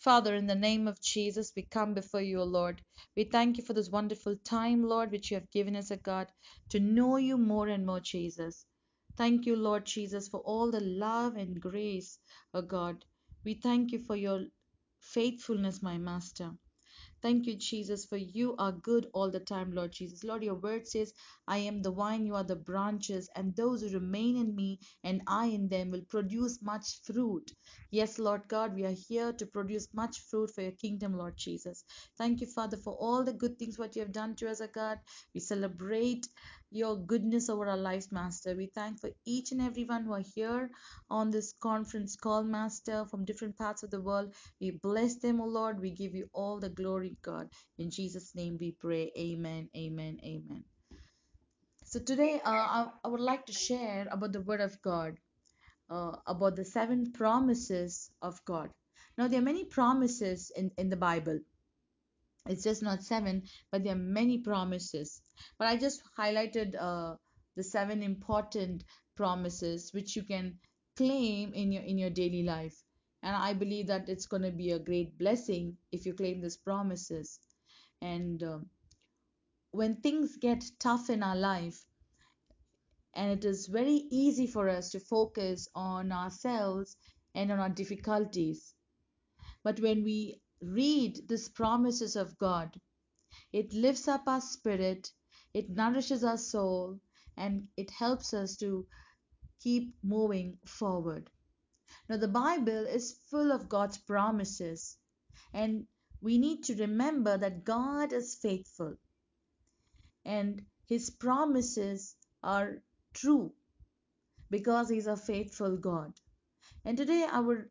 Father, in the name of Jesus, we come before you, O Lord. We thank you for this wonderful time, Lord, which you have given us, O God, to know you more and more, Jesus. Thank you, Lord Jesus, for all the love and grace, O God. We thank you for your faithfulness, my Master. Thank you, Jesus, for you are good all the time, Lord Jesus. Lord, your word says, I am the vine, you are the branches, and those who remain in me and I in them will produce much fruit. Yes, Lord God, we are here to produce much fruit for your kingdom, Lord Jesus. Thank you, Father, for all the good things what you have done to us, O God. We celebrate your goodness over our lives, Master. We thank for each and everyone who are here on this conference call, Master, from different parts of the world. We bless them, O Lord. We give you all the glory, God. In Jesus' name we pray. Amen, amen, amen. So today uh, I, I would like to share about the Word of God, uh, about the seven promises of God. Now, there are many promises in, in the Bible. It's just not seven, but there are many promises. But I just highlighted uh, the seven important promises which you can claim in your in your daily life. And i believe that it's going to be a great blessing if you claim these promises. And um, when things get tough in our life and it is very easy for us to focus on ourselves and on our difficulties. But when we read these promises of god it lifts up our spirit it nourishes our soul and it helps us to keep moving forward now, the Bible is full of God's promises, and we need to remember that God is faithful and His promises are true because He's a faithful God. And today I would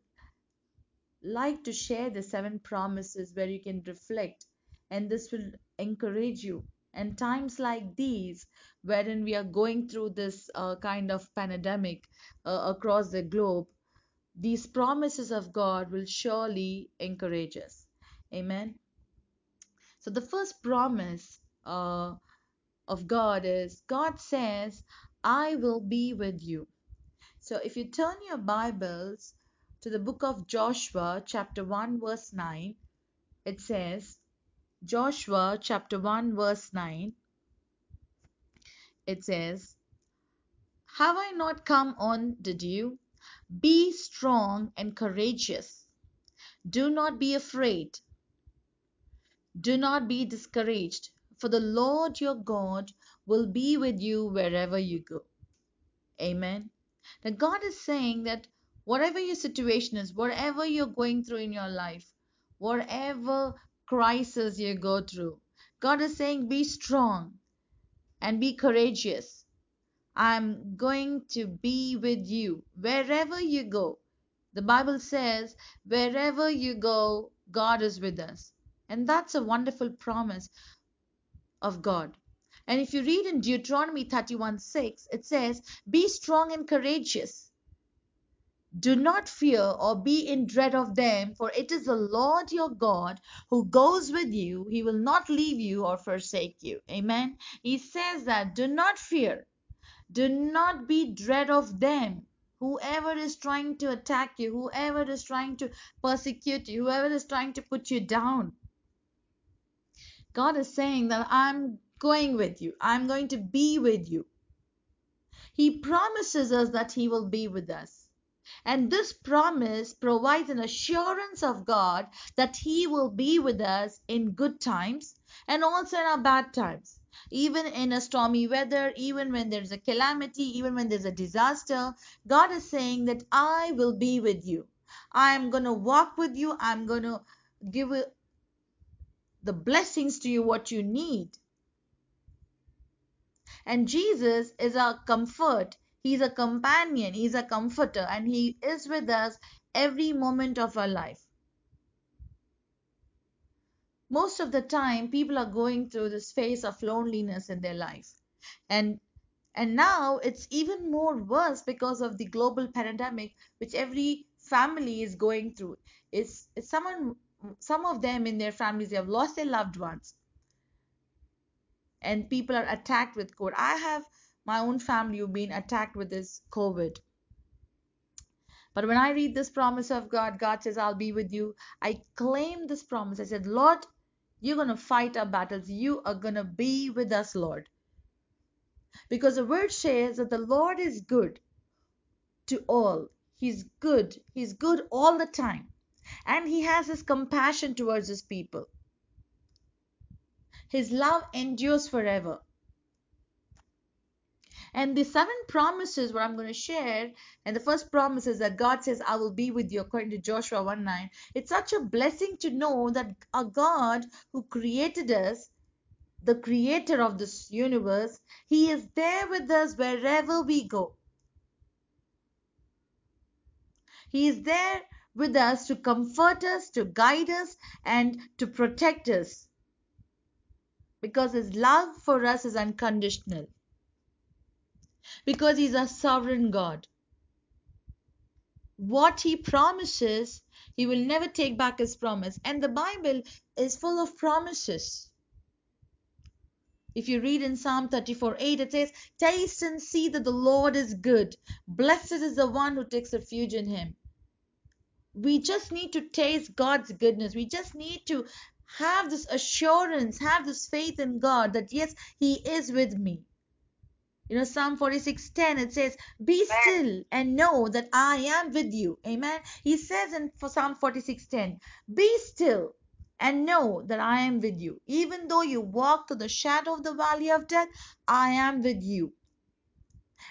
like to share the seven promises where you can reflect, and this will encourage you. And times like these, wherein we are going through this uh, kind of pandemic uh, across the globe, these promises of God will surely encourage us. Amen. So, the first promise uh, of God is God says, I will be with you. So, if you turn your Bibles to the book of Joshua, chapter 1, verse 9, it says, Joshua chapter 1, verse 9, it says, Have I not come on, did you? Be strong and courageous. Do not be afraid. Do not be discouraged, for the Lord your God will be with you wherever you go. Amen. Now, God is saying that whatever your situation is, whatever you're going through in your life, whatever crisis you go through, God is saying, be strong and be courageous. I'm going to be with you wherever you go. The Bible says, wherever you go, God is with us. And that's a wonderful promise of God. And if you read in Deuteronomy 31 6, it says, Be strong and courageous. Do not fear or be in dread of them, for it is the Lord your God who goes with you. He will not leave you or forsake you. Amen. He says that do not fear, do not be dread of them. Whoever is trying to attack you, whoever is trying to persecute you, whoever is trying to put you down, God is saying that I'm going with you. I'm going to be with you. He promises us that He will be with us. And this promise provides an assurance of God that He will be with us in good times and also in our bad times. Even in a stormy weather, even when there's a calamity, even when there's a disaster, God is saying that I will be with you. I'm going to walk with you. I'm going to give the blessings to you what you need. And Jesus is our comfort. He's a companion. He's a comforter. And He is with us every moment of our life. Most of the time, people are going through this phase of loneliness in their life. And and now it's even more worse because of the global pandemic, which every family is going through. It's someone some of them in their families they have lost their loved ones and people are attacked with covid i have my own family who've been attacked with this covid But when I read this promise of God, God says, I'll be with you. I claim this promise. I said, Lord, you're going to fight our battles. You are going to be with us, Lord. Because the word says that the Lord is good to all. He's good. He's good all the time. And He has His compassion towards His people. His love endures forever. And the seven promises, what I'm going to share, and the first promise is that God says, I will be with you, according to Joshua 1 9. It's such a blessing to know that a God who created us, the creator of this universe, He is there with us wherever we go. He is there with us to comfort us, to guide us, and to protect us. Because His love for us is unconditional because he's a sovereign God. What he promises, he will never take back his promise. And the Bible is full of promises. If you read in Psalm 34 8, it says, Taste and see that the Lord is good. Blessed is the one who takes refuge in him. We just need to taste God's goodness. We just need to have this assurance, have this faith in God that yes, He is with me. You know, Psalm 46:10 it says, "Be still and know that I am with you." Amen. He says in for Psalm 46:10, "Be still and know that I am with you. Even though you walk through the shadow of the valley of death, I am with you."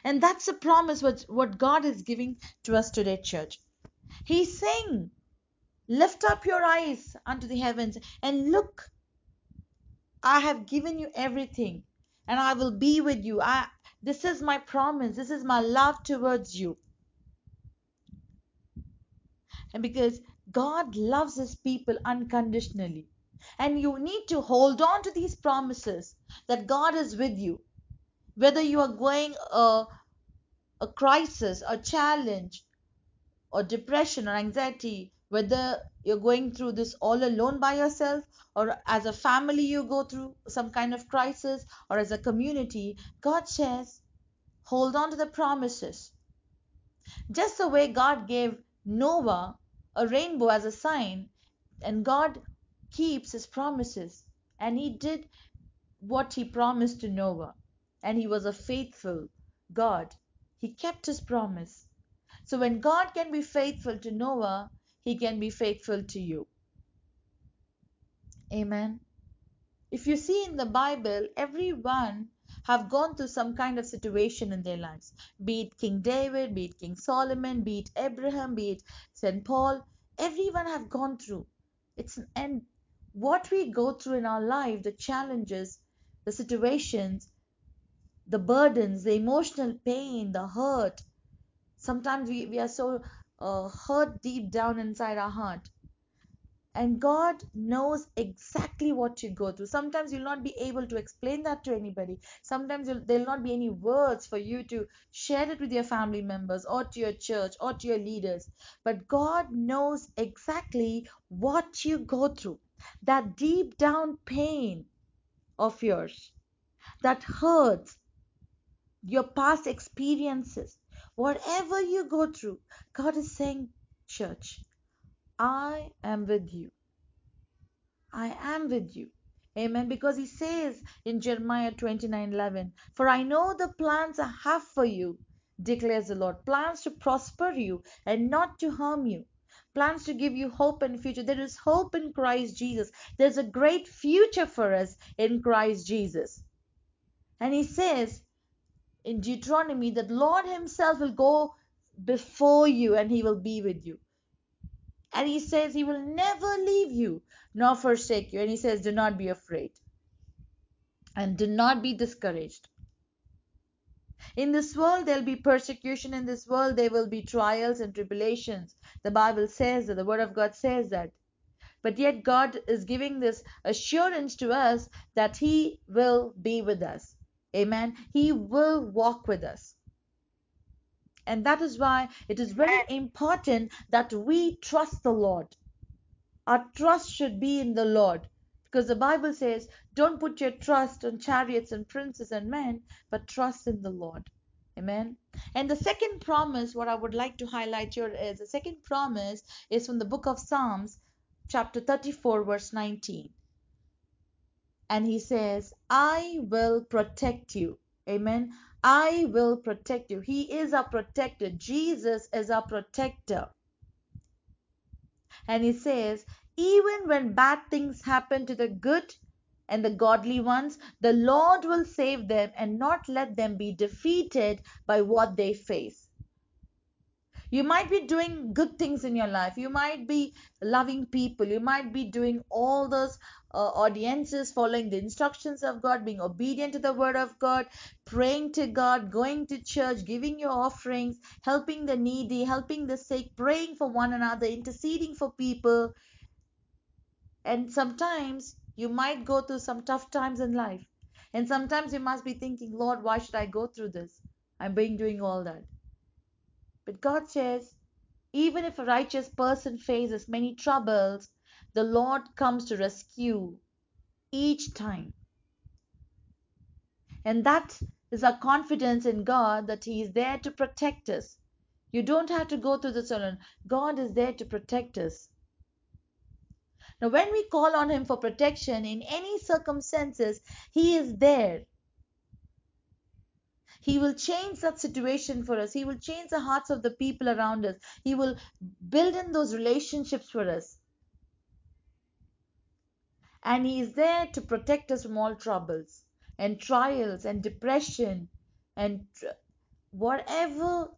And that's a promise what, what God is giving to us today, church. He's saying, Lift up your eyes unto the heavens and look. I have given you everything, and I will be with you. I this is my promise. This is my love towards you. And because God loves his people unconditionally. And you need to hold on to these promises that God is with you. Whether you are going a, a crisis, a challenge, or depression or anxiety, whether you're going through this all alone by yourself, or as a family you go through some kind of crisis, or as a community, God says, Hold on to the promises. Just the way God gave Noah a rainbow as a sign, and God keeps his promises. And he did what he promised to Noah. And he was a faithful God. He kept his promise. So when God can be faithful to Noah, he can be faithful to you. Amen. If you see in the Bible, everyone have gone through some kind of situation in their lives. Be it King David, be it King Solomon, be it Abraham, be it St. Paul, everyone have gone through. It's and what we go through in our life, the challenges, the situations, the burdens, the emotional pain, the hurt. Sometimes we, we are so uh, hurt deep down inside our heart and God knows exactly what you go through. Sometimes you'll not be able to explain that to anybody. Sometimes there'll not be any words for you to share it with your family members or to your church or to your leaders. But God knows exactly what you go through. That deep down pain of yours, that hurts, your past experiences, whatever you go through, God is saying, Church, I am with you. I am with you. Amen. Because he says in Jeremiah 29 11, For I know the plans I have for you, declares the Lord plans to prosper you and not to harm you, plans to give you hope and future. There is hope in Christ Jesus. There's a great future for us in Christ Jesus. And he says in Deuteronomy that Lord Himself will go before you and He will be with you. And he says he will never leave you nor forsake you. And he says, do not be afraid and do not be discouraged. In this world, there'll be persecution. In this world, there will be trials and tribulations. The Bible says that, the Word of God says that. But yet, God is giving this assurance to us that He will be with us. Amen. He will walk with us. And that is why it is very important that we trust the Lord. Our trust should be in the Lord. Because the Bible says, don't put your trust on chariots and princes and men, but trust in the Lord. Amen. And the second promise, what I would like to highlight here is the second promise is from the book of Psalms, chapter 34, verse 19. And he says, I will protect you. Amen. I will protect you. He is our protector. Jesus is our protector. And he says, even when bad things happen to the good and the godly ones, the Lord will save them and not let them be defeated by what they face. You might be doing good things in your life. You might be loving people. You might be doing all those uh, audiences, following the instructions of God, being obedient to the word of God, praying to God, going to church, giving your offerings, helping the needy, helping the sick, praying for one another, interceding for people. And sometimes you might go through some tough times in life. And sometimes you must be thinking, Lord, why should I go through this? I'm being doing all that. But God says, even if a righteous person faces many troubles, the Lord comes to rescue each time. And that is our confidence in God that He is there to protect us. You don't have to go through this alone. God is there to protect us. Now, when we call on Him for protection in any circumstances, He is there. He will change that situation for us. He will change the hearts of the people around us. He will build in those relationships for us. And He is there to protect us from all troubles and trials and depression and whatever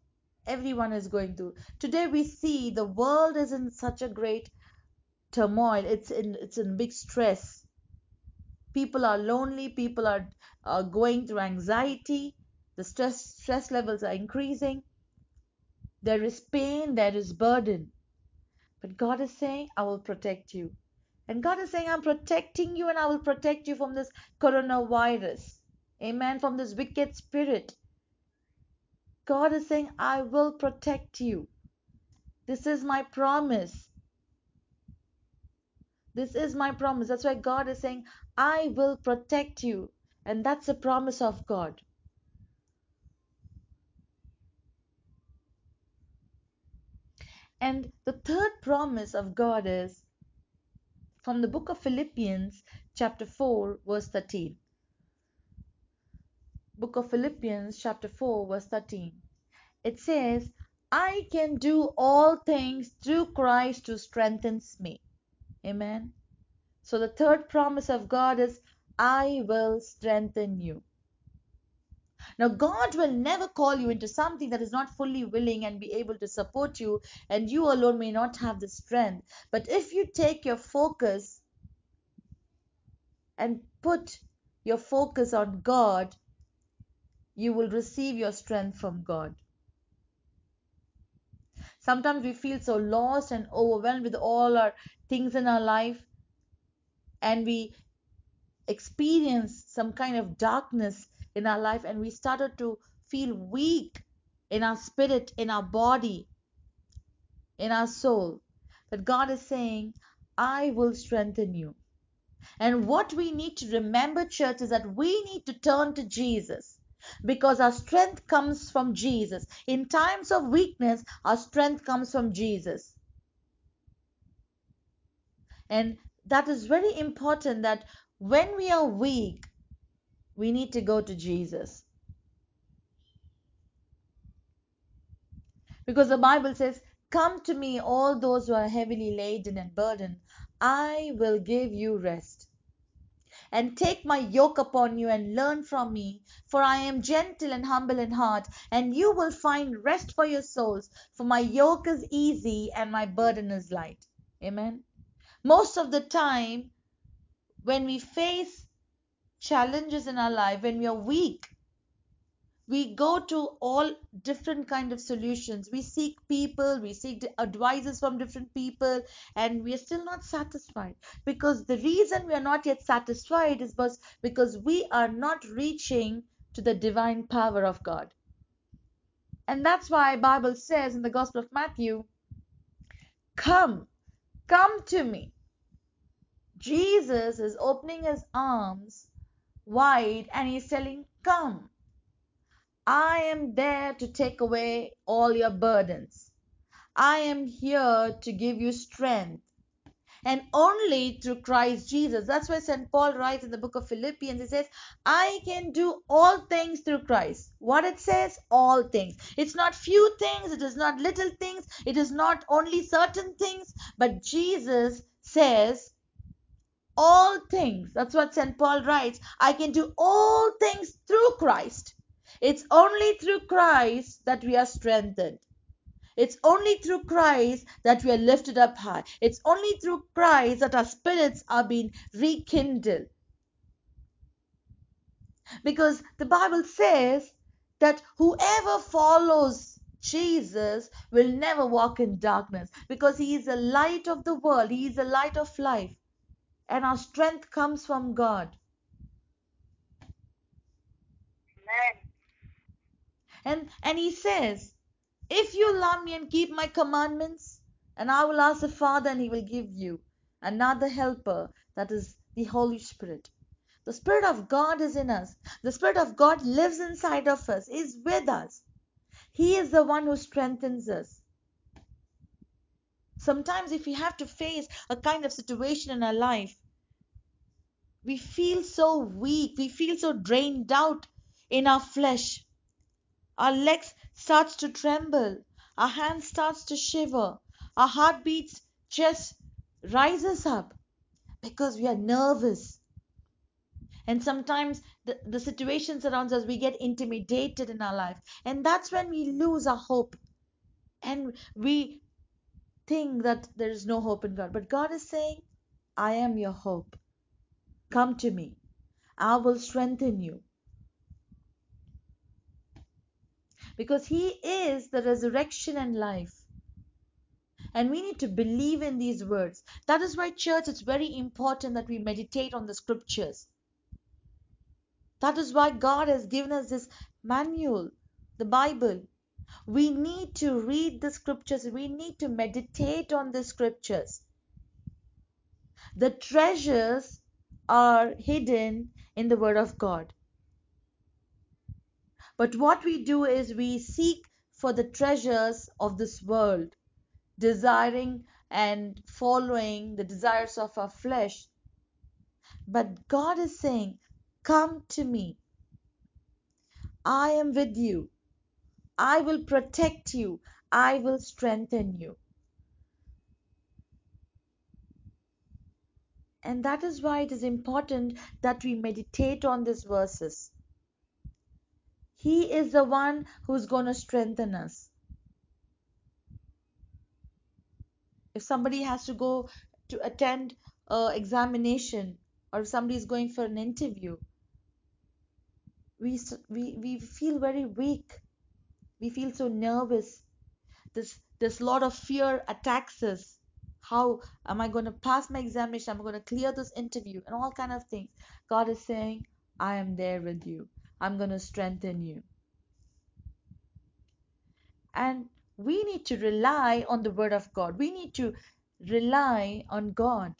everyone is going through. Today we see the world is in such a great turmoil. It's in it's in big stress. People are lonely. People are, are going through anxiety the stress stress levels are increasing. There is pain there is burden. But god is saying i will protect you. And god is saying i'm protecting you and i will protect you from this coronavirus. Amen. From this wicked spirit. God is saying i will protect you. This is my promise. This is my promise. That's why god is saying i will protect you. And that's a promise of god And the third promise of God is from the book of Philippians, chapter 4, verse 13. Book of Philippians, chapter 4, verse 13. It says, I can do all things through Christ who strengthens me. Amen. So the third promise of God is, I will strengthen you. Now, God will never call you into something that is not fully willing and be able to support you, and you alone may not have the strength. But if you take your focus and put your focus on God, you will receive your strength from God. Sometimes we feel so lost and overwhelmed with all our things in our life, and we experience some kind of darkness in our life, and we started to feel weak in our spirit, in our body, in our soul. But God is saying, I will strengthen you. And what we need to remember, church, is that we need to turn to Jesus because our strength comes from Jesus. In times of weakness, our strength comes from Jesus. And that is very important that when we are weak, we need to go to Jesus. Because the Bible says, Come to me, all those who are heavily laden and burdened, I will give you rest. And take my yoke upon you and learn from me, for I am gentle and humble in heart, and you will find rest for your souls. For my yoke is easy and my burden is light. Amen. Most of the time, when we face challenges in our life, when we are weak, we go to all different kind of solutions. We seek people we seek advices from different people and we are still not satisfied. Because the reason we are not yet satisfied is because we are not reaching to the divine power of god. And that's why bible says in the gospel of matthew come come to me. Jesus is opening his arms wide and he's telling come I am there to take away all your burdens. I am here to give you strength. And only through Christ Jesus. That's why St. Paul writes in the book of Philippians, he says, I can do all things through Christ. What it says? All things. It's not few things, it is not little things, it is not only certain things, but Jesus says, all things. That's what St. Paul writes. I can do all things through Christ. It's only through Christ that we are strengthened. It's only through Christ that we are lifted up high. It's only through Christ that our spirits are being rekindled. Because the Bible says that whoever follows Jesus will never walk in darkness because he is the light of the world, he is the light of life, and our strength comes from God. Amen. And and he says, If you love me and keep my commandments, and I will ask the Father, and he will give you another helper, that is the Holy Spirit. The Spirit of God is in us. The Spirit of God lives inside of us, is with us. He is the one who strengthens us. Sometimes, if we have to face a kind of situation in our life, we feel so weak, we feel so drained out in our flesh. Our legs starts to tremble, our hands starts to shiver, our heartbeats just rises up because we are nervous. And sometimes the, the situations around us, we get intimidated in our life. And that's when we lose our hope. And we think that there is no hope in God. But God is saying, I am your hope. Come to me. I will strengthen you. Because He is the resurrection and life. And we need to believe in these words. That is why, church, it's very important that we meditate on the scriptures. That is why God has given us this manual, the Bible. We need to read the scriptures, we need to meditate on the scriptures. The treasures are hidden in the Word of God. But what we do is we seek for the treasures of this world, desiring and following the desires of our flesh. But God is saying, Come to me. I am with you. I will protect you. I will strengthen you. And that is why it is important that we meditate on these verses. He is the one who's going to strengthen us. If somebody has to go to attend an examination or if somebody is going for an interview, we, we, we feel very weak. We feel so nervous. This, this lot of fear attacks us. How am I going to pass my examination? I'm going to clear this interview? And all kind of things. God is saying, I am there with you. I'm going to strengthen you. And we need to rely on the Word of God. We need to rely on God.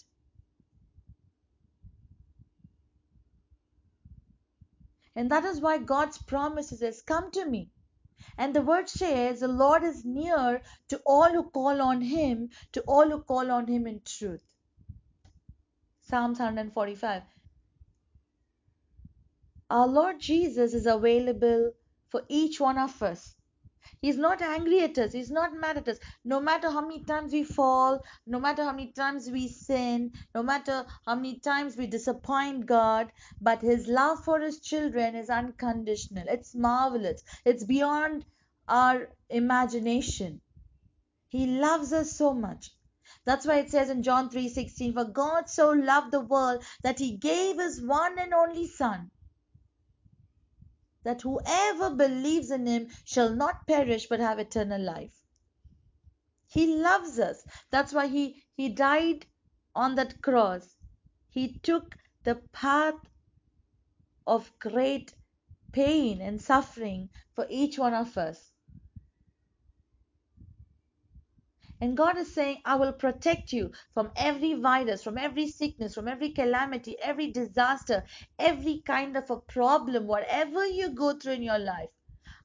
And that is why God's promises is come to me. And the word says the Lord is near to all who call on him, to all who call on him in truth. Psalms 145. Our Lord Jesus is available for each one of us. He's not angry at us. He's not mad at us. No matter how many times we fall, no matter how many times we sin, no matter how many times we disappoint God, but His love for His children is unconditional. It's marvelous. It's beyond our imagination. He loves us so much. That's why it says in John 3:16, "For God so loved the world that He gave His one and only Son." That whoever believes in him shall not perish but have eternal life. He loves us. That's why he, he died on that cross. He took the path of great pain and suffering for each one of us. And God is saying, I will protect you from every virus, from every sickness, from every calamity, every disaster, every kind of a problem, whatever you go through in your life.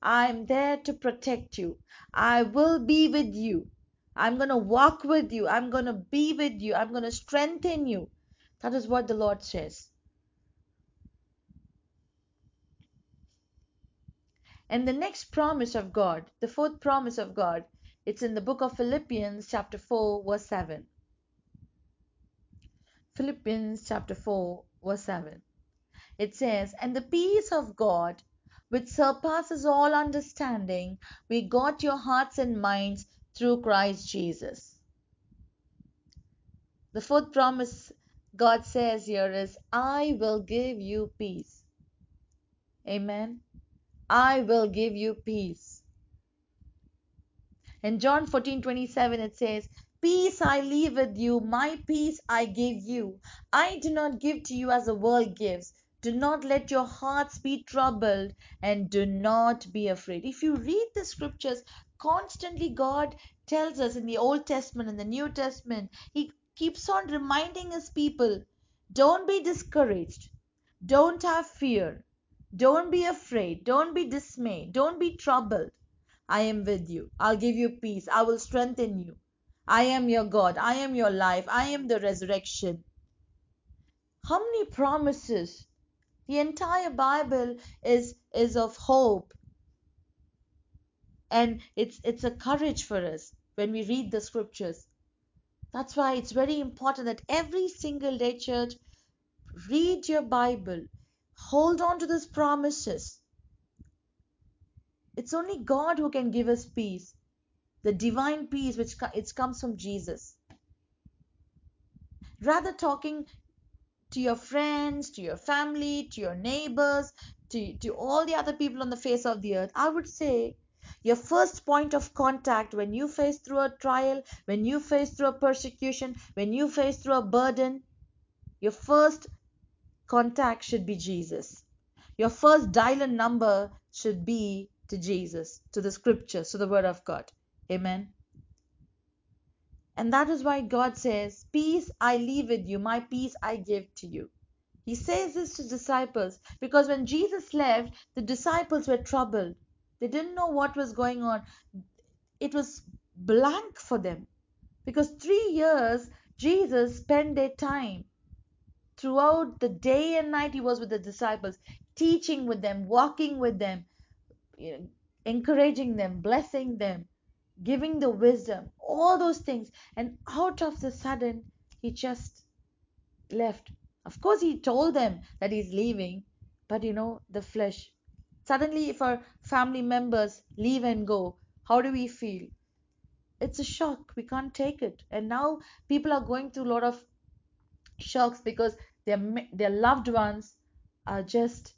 I'm there to protect you. I will be with you. I'm going to walk with you. I'm going to be with you. I'm going to strengthen you. That is what the Lord says. And the next promise of God, the fourth promise of God, it's in the book of Philippians, chapter 4, verse 7. Philippians chapter 4, verse 7. It says, And the peace of God, which surpasses all understanding, we got your hearts and minds through Christ Jesus. The fourth promise God says here is, I will give you peace. Amen. I will give you peace. In John 14 27, it says, Peace I leave with you, my peace I give you. I do not give to you as the world gives. Do not let your hearts be troubled and do not be afraid. If you read the scriptures, constantly God tells us in the Old Testament and the New Testament, He keeps on reminding His people don't be discouraged, don't have fear, don't be afraid, don't be dismayed, don't be troubled. I am with you. I'll give you peace. I will strengthen you. I am your God. I am your life. I am the resurrection. How many promises? The entire Bible is is of hope. And it's it's a courage for us when we read the scriptures. That's why it's very important that every single day, church, read your Bible. Hold on to these promises. It's only God who can give us peace. The divine peace which it comes from Jesus. Rather talking to your friends, to your family, to your neighbors, to, to all the other people on the face of the earth, I would say your first point of contact when you face through a trial, when you face through a persecution, when you face through a burden, your first contact should be Jesus. Your first dial number should be to Jesus, to the scriptures, to the word of God. Amen. And that is why God says, Peace I leave with you, my peace I give to you. He says this to disciples because when Jesus left, the disciples were troubled. They didn't know what was going on. It was blank for them because three years Jesus spent their time throughout the day and night he was with the disciples teaching with them walking with them encouraging them blessing them giving the wisdom all those things. And out of the sudden he just left. Of course he told them that he's leaving but you know the flesh. Suddenly if our family members leave and go how do we feel? It's a shock. We can't take it. And now people are going through a lot of shocks because their their loved ones are just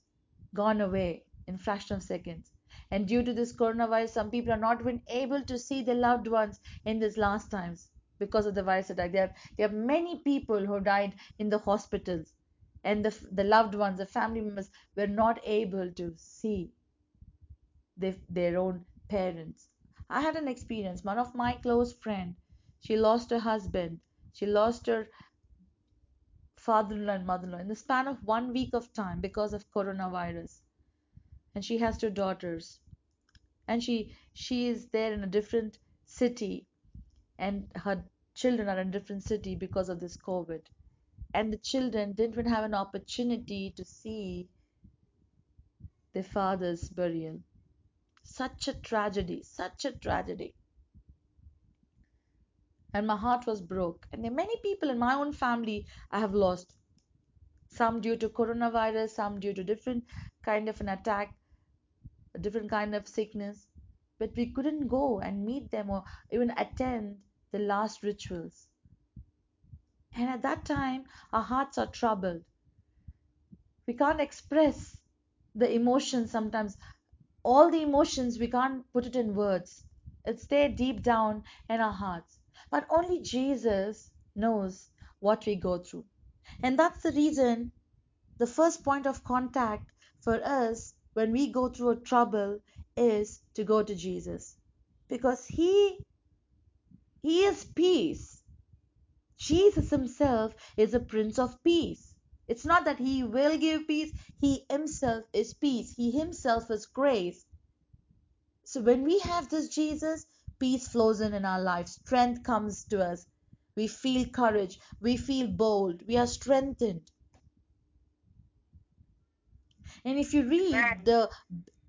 gone away in fraction of seconds and due to this coronavirus some people are not even able to see their loved ones in these last times because of the virus attack. There are, there are many people who died in the hospitals and the, the loved ones the family members were not able to see their, their own parents. I had an experience. One of my close friend she lost her husband. She lost her father-in-law and mother-in-law in the span of one week of time because of coronavirus and she has two daughters. And she she is there in a different city. And her children are in a different city because of this covid. And the children didn't even have an opportunity to see their father's burial. Such a tragedy such a tragedy. And my heart was broke. And there are many people in my own family i have lost. Some due to coronavirus some due to different kind of an attack a different kind of sickness but we couldn't go and meet them or even attend the last rituals. And at that time our hearts are troubled. We can't express the emotions sometimes. All the emotions we can't put it in words. It's there deep down in our hearts. But only jesus knows what we go through. And that's the reason the first point of contact for us when we go through a trouble is to go to jesus. Because he he is peace. Jesus himself is a prince of peace. It's not that he will give peace. He himself is peace. He himself is grace. So when we have this Jesus, peace flows in in our life, strength comes to us. We feel courage, we feel bold, we are strengthened. And if you read the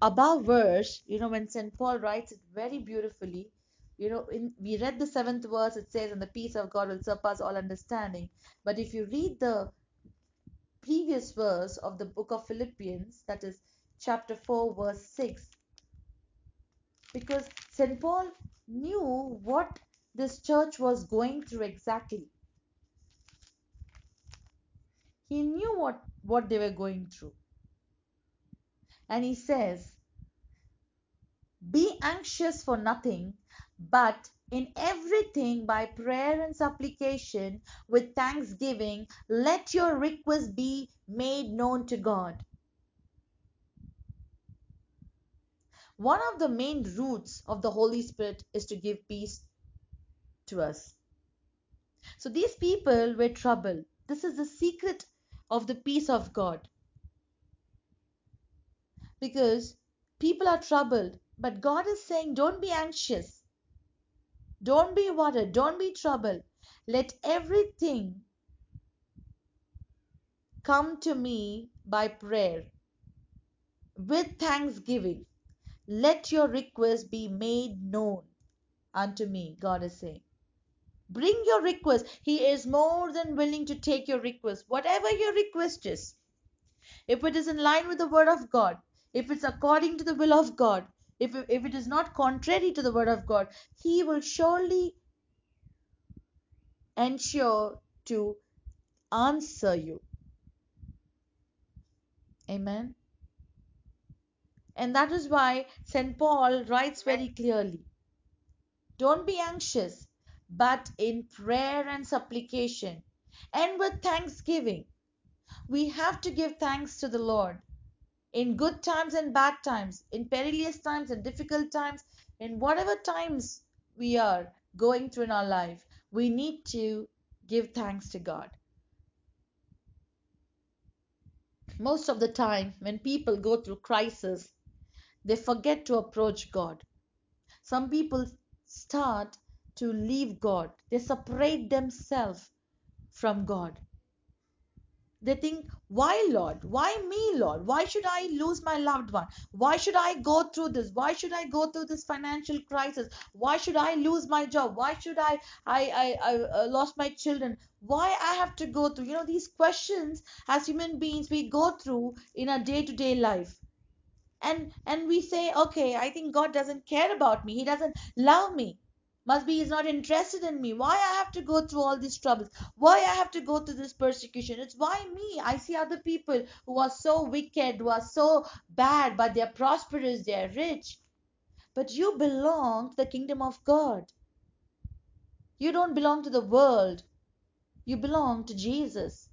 above verse, you know, when St. Paul writes it very beautifully, you know, in, we read the seventh verse, it says, and the peace of God will surpass all understanding. But if you read the previous verse of the book of Philippians, that is chapter 4, verse 6, because St. Paul knew what this church was going through exactly. He knew what, what they were going through. And he says, Be anxious for nothing, but in everything by prayer and supplication with thanksgiving, let your request be made known to God. One of the main roots of the Holy Spirit is to give peace to us. So these people were troubled. This is the secret of the peace of God. Because people are troubled, but God is saying, don't be anxious. Don't be worried. Don't be troubled. Let everything come to me by prayer with thanksgiving. Let your request be made known unto me, God is saying. Bring your request. He is more than willing to take your request, whatever your request is. If it is in line with the word of God, if it's according to the will of God, if, if it is not contrary to the word of God, He will surely ensure to answer you. Amen. And that is why St. Paul writes very clearly Don't be anxious, but in prayer and supplication and with thanksgiving. We have to give thanks to the Lord in good times and bad times, in perilous times and difficult times, in whatever times we are going through in our life. We need to give thanks to God. Most of the time, when people go through crisis, they forget to approach God. Some people start to leave God, they separate themselves from God. They think, why, Lord? Why me, Lord? Why should I lose my loved one? Why should I go through this? Why should I go through this financial crisis? Why should I lose my job? Why should I, I, I, I uh, lost my children? Why I have to go through? You know, these questions as human beings we go through in our day to day life and and we say okay i think god doesn't care about me he doesn't love me must be he's not interested in me. Why i have to go through all these troubles? Why i have to go through this persecution? It's why me. I see other people who are so wicked who are so bad but they're prosperous they're rich. But you belong to the kingdom of god. You don't belong to the world. You belong to jesus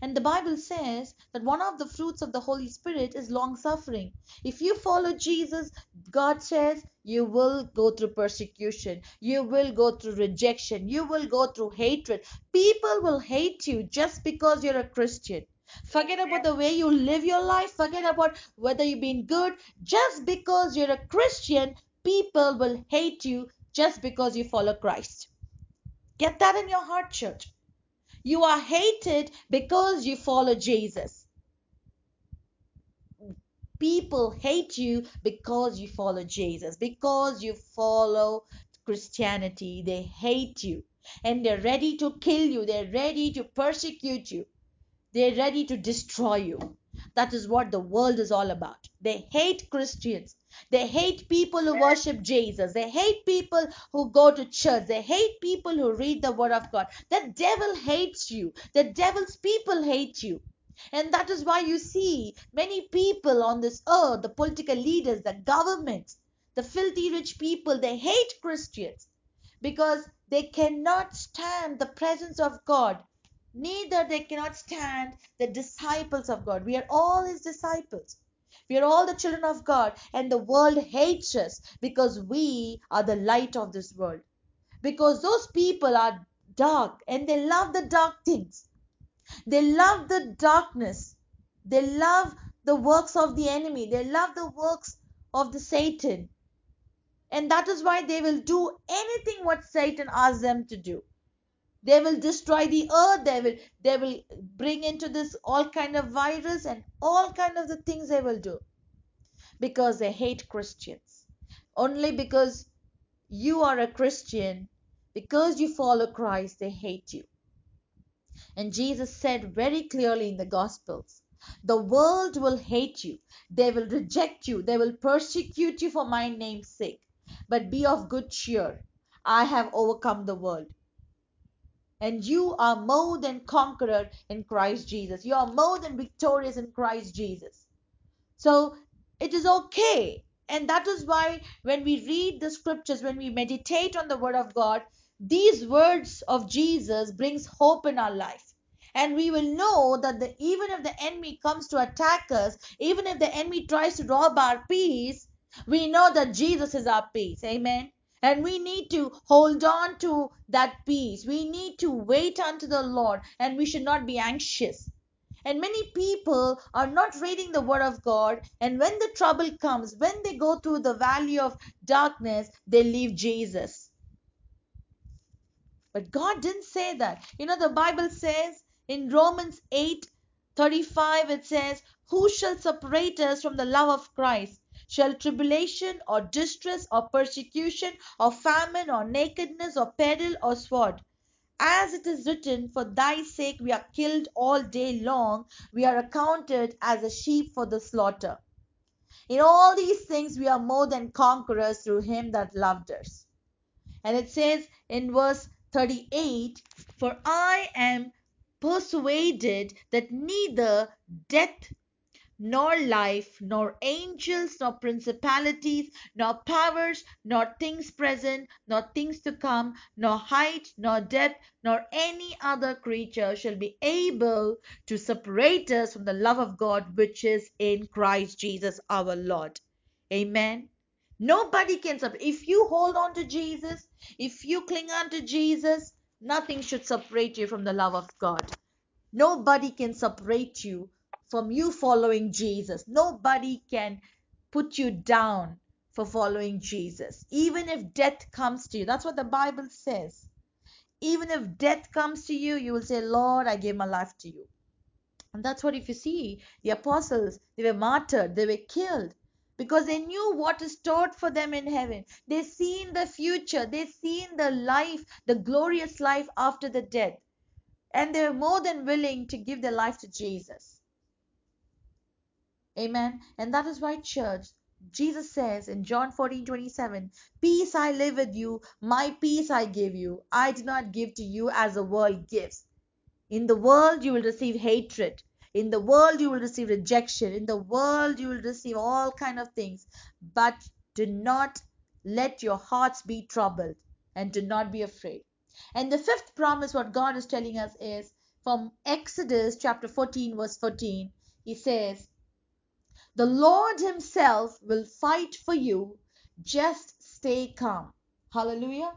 and the Bible says that one of the fruits of the Holy Spirit is long suffering. If you follow Jesus, God says you will go through persecution, you will go through rejection, you will go through hatred. People will hate you just because you're a Christian. Forget about the way you live your life, forget about whether you've been good. Just because you're a Christian, people will hate you just because you follow Christ. Get that in your heart, church. You are hated because you follow Jesus. People hate you because you follow Jesus, because you follow Christianity. They hate you and they're ready to kill you, they're ready to persecute you, they're ready to destroy you. That is what the world is all about. They hate Christians. They hate people who worship Jesus. They hate people who go to church. They hate people who read the Word of God. The devil hates you. The devil's people hate you. And that is why you see many people on this earth, the political leaders, the governments, the filthy rich people, they hate Christians because they cannot stand the presence of God. Neither they cannot stand the disciples of God. We are all his disciples. We are all the children of God, and the world hates us because we are the light of this world. Because those people are dark and they love the dark things. They love the darkness. They love the works of the enemy. They love the works of the Satan. And that is why they will do anything what Satan asks them to do. They will destroy the earth. They will they will bring into this all kind of virus and all kind of the things they will do because they hate Christians. Only because you are a Christian, because you follow Christ, they hate you. And Jesus said very clearly in the Gospels the world will hate you, they will reject you, they will persecute you for my name's sake. But be of good cheer. I have overcome the world. And you are more than conqueror in Christ Jesus. You are more than victorious in Christ Jesus. So it is okay. And that is why when we read the scriptures, when we meditate on the word of God, these words of Jesus brings hope in our life. And we will know that the, even if the enemy comes to attack us, even if the enemy tries to rob our peace, we know that Jesus is our peace. Amen. And we need to hold on to that peace. We need to wait unto the Lord and we should not be anxious. And many people are not reading the Word of God. And when the trouble comes, when they go through the valley of darkness, they leave Jesus. But God didn't say that. You know, the Bible says in Romans 8 35, it says, Who shall separate us from the love of Christ? Shall tribulation or distress or persecution or famine or nakedness or peril or sword? As it is written, For thy sake we are killed all day long, we are accounted as a sheep for the slaughter. In all these things we are more than conquerors through him that loved us. And it says in verse 38 For I am persuaded that neither death nor life, nor angels, nor principalities, nor powers, nor things present, nor things to come, nor height, nor depth, nor any other creature shall be able to separate us from the love of God which is in Christ Jesus our Lord. Amen. Nobody can separate. If you hold on to Jesus, if you cling on to Jesus, nothing should separate you from the love of God. Nobody can separate you from you following Jesus. Nobody can put you down for following Jesus. Even if death comes to you, that's what the Bible says. Even if death comes to you, you will say, Lord, I gave my life to you. And that's what if you see the apostles, they were martyred, they were killed because they knew what is stored for them in heaven. They seen the future, they seen the life, the glorious life after the death and they're more than willing to give their life to Jesus. Amen. And that is why, church, Jesus says in John 14 27, Peace I live with you, my peace I give you. I do not give to you as the world gives. In the world, you will receive hatred. In the world, you will receive rejection. In the world, you will receive all kind of things. But do not let your hearts be troubled and do not be afraid. And the fifth promise, what God is telling us is from Exodus chapter 14, verse 14. He says, The Lord Himself will fight for you. Just stay calm. Hallelujah.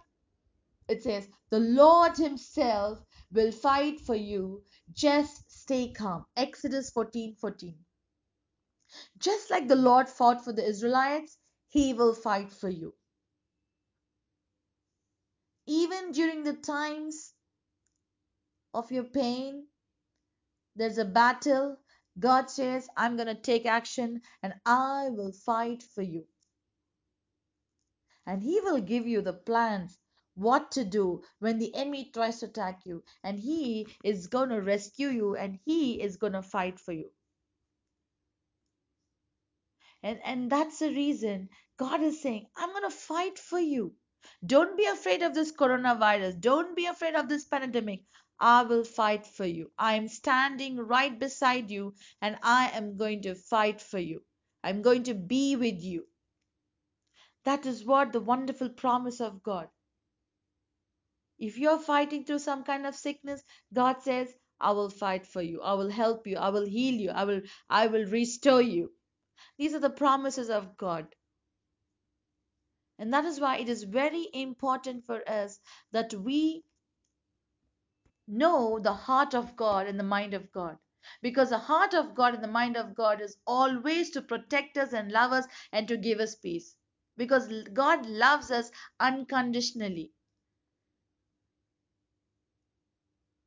It says, The Lord Himself will fight for you. Just stay calm. Exodus 14 14. Just like the Lord fought for the Israelites, He will fight for you. Even during the times of your pain, there's a battle. God says, I'm going to take action and I will fight for you. And He will give you the plans, what to do when the enemy tries to attack you. And He is going to rescue you and He is going to fight for you. And, and that's the reason God is saying, I'm going to fight for you. Don't be afraid of this coronavirus. Don't be afraid of this pandemic. I will fight for you. I am standing right beside you and I am going to fight for you. I'm going to be with you. That is what the wonderful promise of God. If you're fighting through some kind of sickness, God says, I will fight for you. I will help you. I will heal you. I will I will restore you. These are the promises of God. And that is why it is very important for us that we know the heart of God and the mind of God. Because the heart of God and the mind of God is always to protect us and love us and to give us peace. because God loves us unconditionally.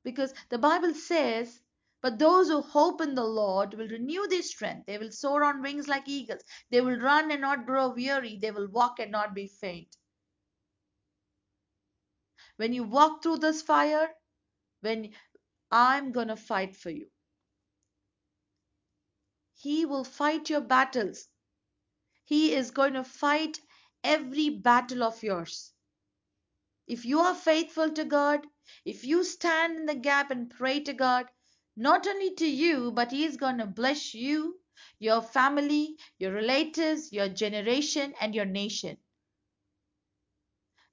Because the Bible says, But those who hope in the Lord will renew their strength. They will soar on wings like eagles. They will run and not grow weary. They will walk and not be faint. When you walk through this fire, when I'm to fight for you, He will fight your battles. He is going to fight every battle of yours. If you are faithful to God, if you stand in the gap and pray to God, not only to you, but He is going to bless you, your family, your relatives, your generation, and your nation.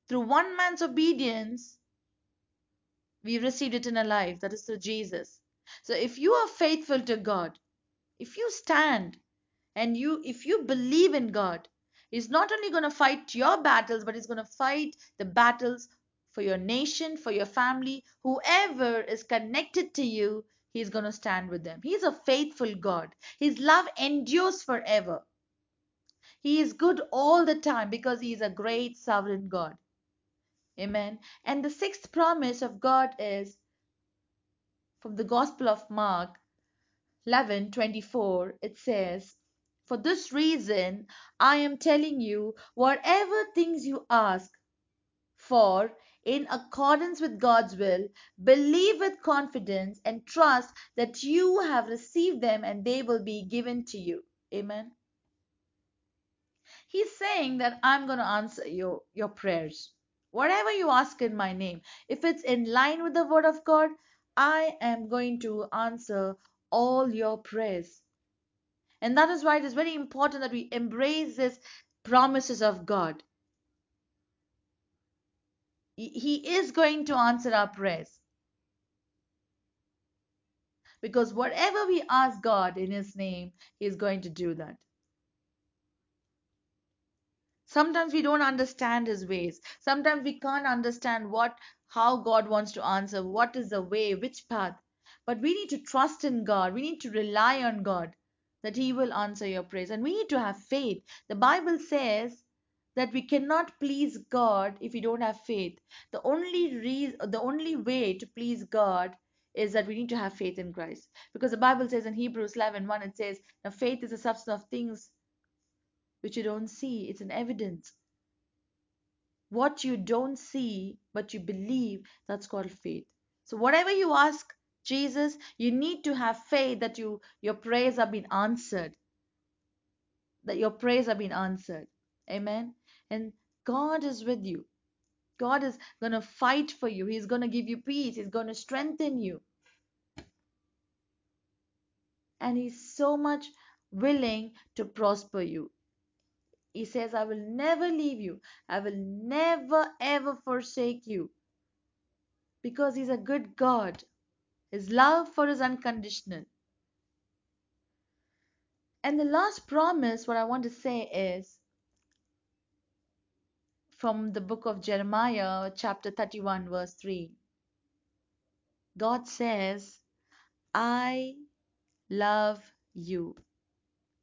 Through one man's obedience, we received eternal life. That is through Jesus. So if you are faithful to God, if you stand and you if you believe in God, He's not only going to fight your battles, but He's going to fight the battles for your nation, for your family, whoever is connected to you, He's going to stand with them. He's a faithful God. His love endures forever. He is good all the time because He is a great sovereign God. Amen. And the sixth promise of God is from the Gospel of Mark 11:24 it says for this reason I am telling you whatever things you ask for in accordance with God's will believe with confidence and trust that you have received them and they will be given to you. Amen. He's saying that I'm going to answer your your prayers whatever you ask in my name if it's in line with the word of God I am going to answer all your prayers and that is why it is very important that we embrace these promises of God. He is going to answer our prayers. Because whatever we ask God in His name, He is going to do that. Sometimes we don't understand His ways. Sometimes we can't understand what how God wants to answer, what is the way, which path. But we need to trust in God. We need to rely on God that He will answer your prayers. And we need to have faith. The Bible says that we cannot please God if we don't have faith. The only reason, the only way to please God is that we need to have faith in Christ. Because the Bible says in Hebrews 11 1, it says, Now faith is the substance of things which you don't see, it's an evidence. What you don't see, but you believe, that's called faith. So, whatever you ask Jesus, you need to have faith that you your prayers have been answered. That your prayers have been answered. Amen. And God is with you. God is going to fight for you. He's going to give you peace. He's going to strengthen you. And He's so much willing to prosper you. He says, I will never leave you. I will never ever forsake you. Because He's a good God. His love for us unconditional. And the last promise, what I want to say is from the book of Jeremiah, chapter 31, verse 3. God says, I love you.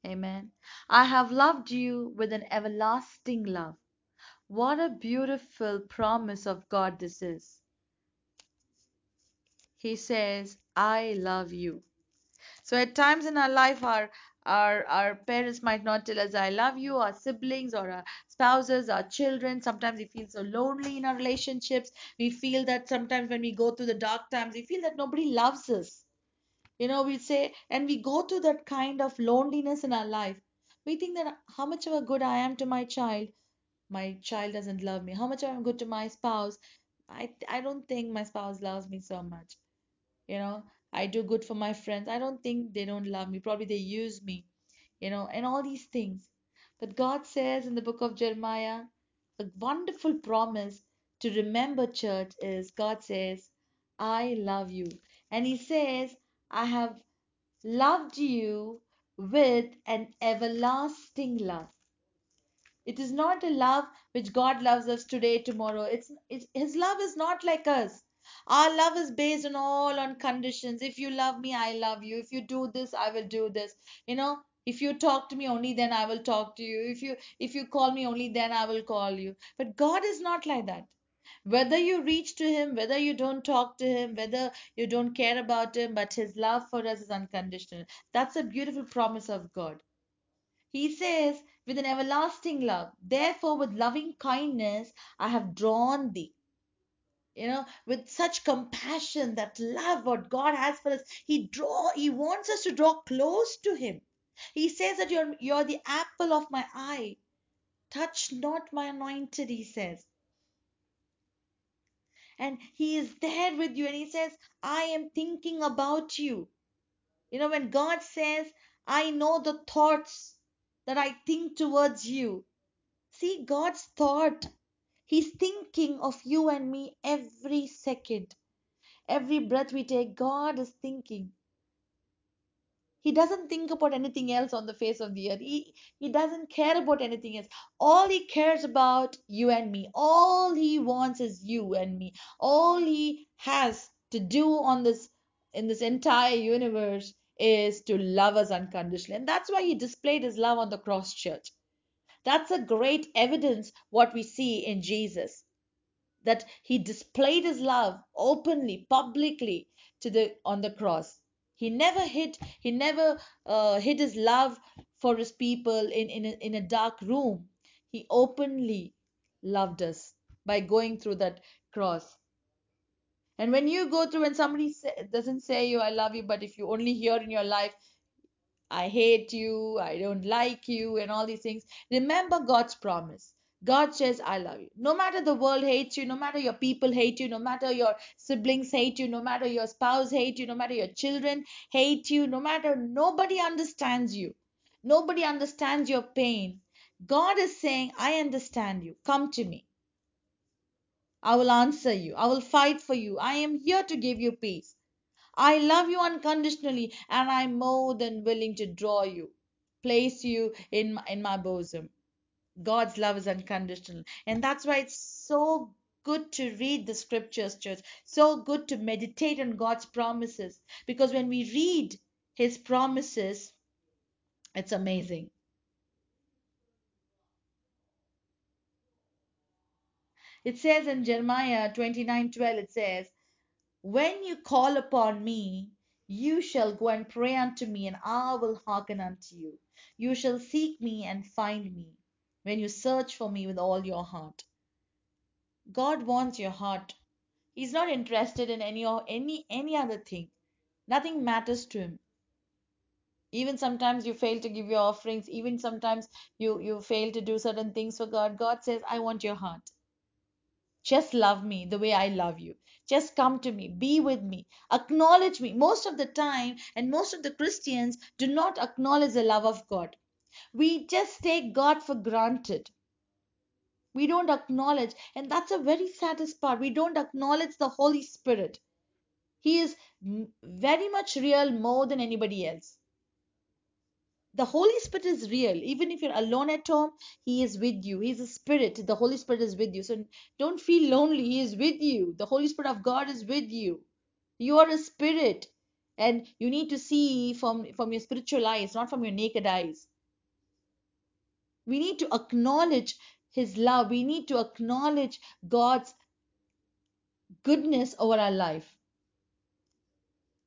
Amen. I have loved you with an everlasting love. What a beautiful promise of God this is. He says, I love you. So at times in our life, our our our parents might not tell us I love you, our siblings or our spouses, our children. Sometimes we feel so lonely in our relationships. We feel that sometimes when we go through the dark times, we feel that nobody loves us. You know, we say, and we go through that kind of loneliness in our life. We think that how much of a good I am to my child, my child doesn't love me. How much I'm good to my spouse, I I don't think my spouse loves me so much. You know, I do good for my friends. I don't think they don't love me. Probably they use me, you know, and all these things. But God says in the book of Jeremiah, a wonderful promise to remember, church, is God says, I love you. And He says, I have loved you with an everlasting love. It is not a love which God loves us today, tomorrow. It's, it's His love is not like us. Our love is based on all on conditions. If you love me, I love you. If you do this, I will do this. You know, if you talk to me only then i will talk to you if you if you call me only then i will call you but god is not like that whether you reach to him whether you don't talk to him whether you don't care about him but his love for us is unconditional. That's a beautiful promise of god. He says with an everlasting love therefore with loving kindness i have drawn thee. You know with such compassion that love what god has for us he draw he wants us to draw close to him. He says that you're you're the apple of my eye. Touch not my anointed he says and he is there with you and he says i am thinking about you. You know when god says i know the thoughts that i think towards you. See god's thought he's thinking of you and me every second. Every breath we take, God is thinking. He doesn't think about anything else on the face of the earth. He, he doesn't care about anything else. All he cares about you and me. All he wants is you and me. All he has to do on this in this entire universe is to love us unconditionally. And that's why he displayed his love on the cross church. That's a great evidence what we see in Jesus that he displayed his love openly publicly to the on the cross he never hid he never uh, hid his love for his people in in a, in a dark room he openly loved us by going through that cross and when you go through and somebody say, doesn't say you i love you but if you only hear in your life I hate you, I don't like you, and all these things. Remember God's promise. God says, I love you. No matter the world hates you, no matter your people hate you, no matter your siblings hate you, no matter your spouse hate you, no matter your children hate you, no matter nobody understands you, nobody understands your pain. God is saying, I understand you. Come to me. I will answer you. I will fight for you. I am here to give you peace. I love you unconditionally and I'm more than willing to draw you, place you in in my bosom. God's love is unconditional. And that's why it's so good to read the scriptures, church. So good to meditate on God's promises. Because when we read his promises, it's amazing. It says in Jeremiah 29:12, it says, When you call upon me, you shall go and pray unto me, and I will hearken unto you. You shall seek me and find me when you search for me with all your heart. God wants your heart. He's not interested in any or any any other thing. Nothing matters to him. Even sometimes you fail to give your offerings, even sometimes you you fail to do certain things for God. God says, I want your heart. Just love me the way I love you. Just come to me, be with me, acknowledge me. Most of the time, and most of the Christians do not acknowledge the love of God. We just take God for granted. We don't acknowledge, and that's a very saddest part. We don't acknowledge the Holy Spirit. He is very much real more than anybody else. The holy spirit is real. Even if you're alone at home he is with you. He's a spirit. The holy spirit is with you. So don't feel lonely. He is with you. The holy spirit of god is with you. You are a spirit and you need to see from from your spiritual eyes not from your naked eyes we need to acknowledge his love. We need to acknowledge god's goodness over our life.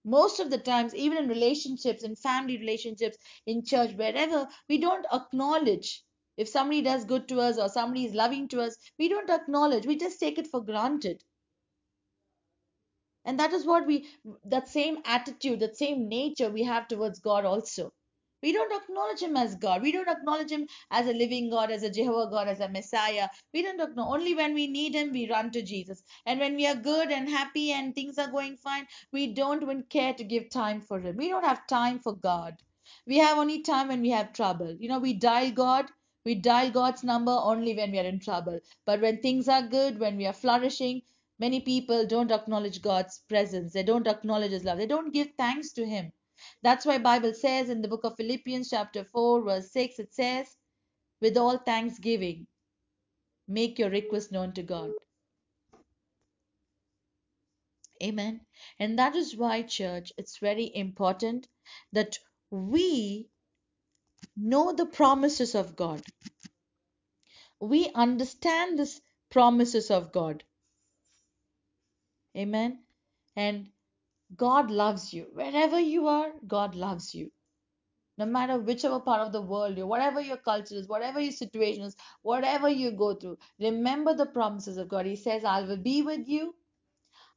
Most of the times even in relationships in family relationships in church wherever we don't acknowledge. If somebody does good to us or somebody is loving to us we don't acknowledge. We just take it for granted. And that is what we that same attitude that same nature we have towards god also we don't acknowledge him as god. We don't acknowledge him as a living god as a jehovah god as a messiah. We don't acknowledge only when we need him we run to jesus. And when we are good and happy and things are going fine we don't even care to give time for him. We don't have time for god. We have only time when we have trouble. You know we dial god. We dial god's number only when we are in trouble. But when things are good when we are flourishing Many people don't acknowledge God's presence. They don't acknowledge His love. They don't give thanks to Him. That's why Bible says in the book of Philippians chapter 4 verse 6 it says with all thanksgiving make your request known to God. Amen. And that is why church it's very important that we know the promises of God. We understand these promises of God. Amen. And God loves you. Wherever you are, God loves you. No matter whichever part of the world you're, whatever your culture is, whatever your situation is, whatever you go through, remember the promises of God. He says, I will be with you,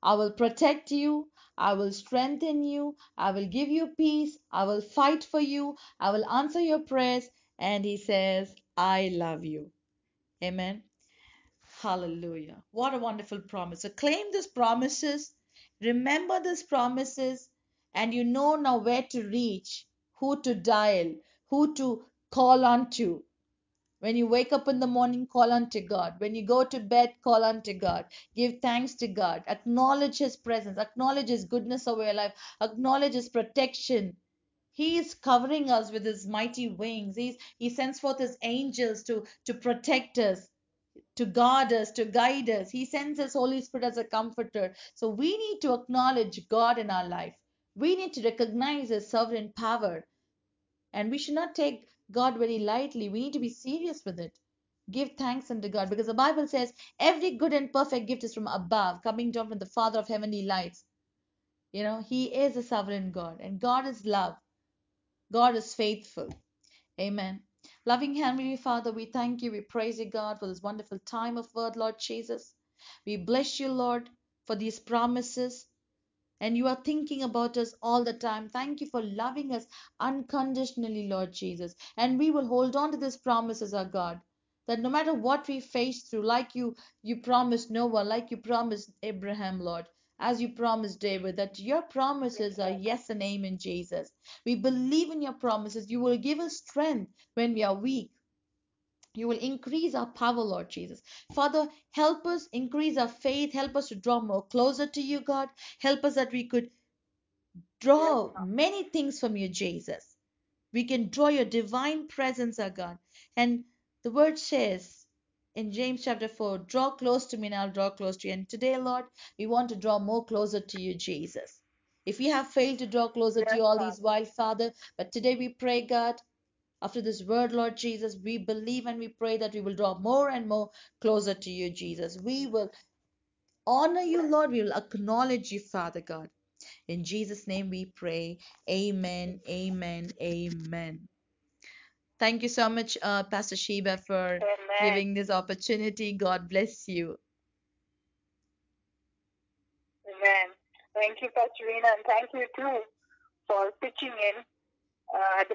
I will protect you, I will strengthen you, I will give you peace, I will fight for you, I will answer your prayers. And He says, I love you. Amen. Hallelujah. What a wonderful promise. So claim these promises, remember these promises, and you know now where to reach, who to dial, who to call on to. When you wake up in the morning, call unto God. When you go to bed, call unto God. Give thanks to God. Acknowledge His presence. Acknowledge His goodness over your life. Acknowledge His protection. He is covering us with His mighty wings. He's, he sends forth His angels to, to protect us to guard us, to guide us. He sends His Holy Spirit as a comforter. So we need to acknowledge God in our life. We need to recognize His sovereign power. And we should not take God very lightly. We need to be serious with it. Give thanks unto God because the Bible says every good and perfect gift is from above, coming down from the Father of heavenly lights. You know, He is a sovereign God, and God is love. God is faithful. Amen. Loving Heavenly Father, we thank you. We praise you, God, for this wonderful time of word, Lord Jesus. We bless you, Lord, for these promises. And you are thinking about us all the time. Thank you for loving us unconditionally, Lord Jesus. And we will hold on to these promises, our God. That no matter what we face through, like you you promised Noah, like you promised Abraham, Lord, as you promised David, that your promises are yes and amen, Jesus. We believe in your promises. You will give us strength when we are weak. You will increase our power, Lord Jesus. Father, help us increase our faith. Help us to draw more closer to you, God. Help us that we could draw many things from you, Jesus. We can draw your divine presence, our God. And the word says in James chapter 4, draw close to me and I'll draw close to you. And today, Lord, we want to draw more closer to you, Jesus. If we have failed to draw closer to you all these while, Father, but today we pray, God, after this word, Lord Jesus, we believe and we pray that we will draw more and more closer to you, Jesus. We will honor you, Lord. We will acknowledge you, Father God. In Jesus' name we pray. Amen, amen, amen. Thank you so much, uh, Pastor Sheba, for Amen. giving this opportunity. God bless you. Amen. Thank you, Pastor Rena, and thank you too for pitching in uh, at the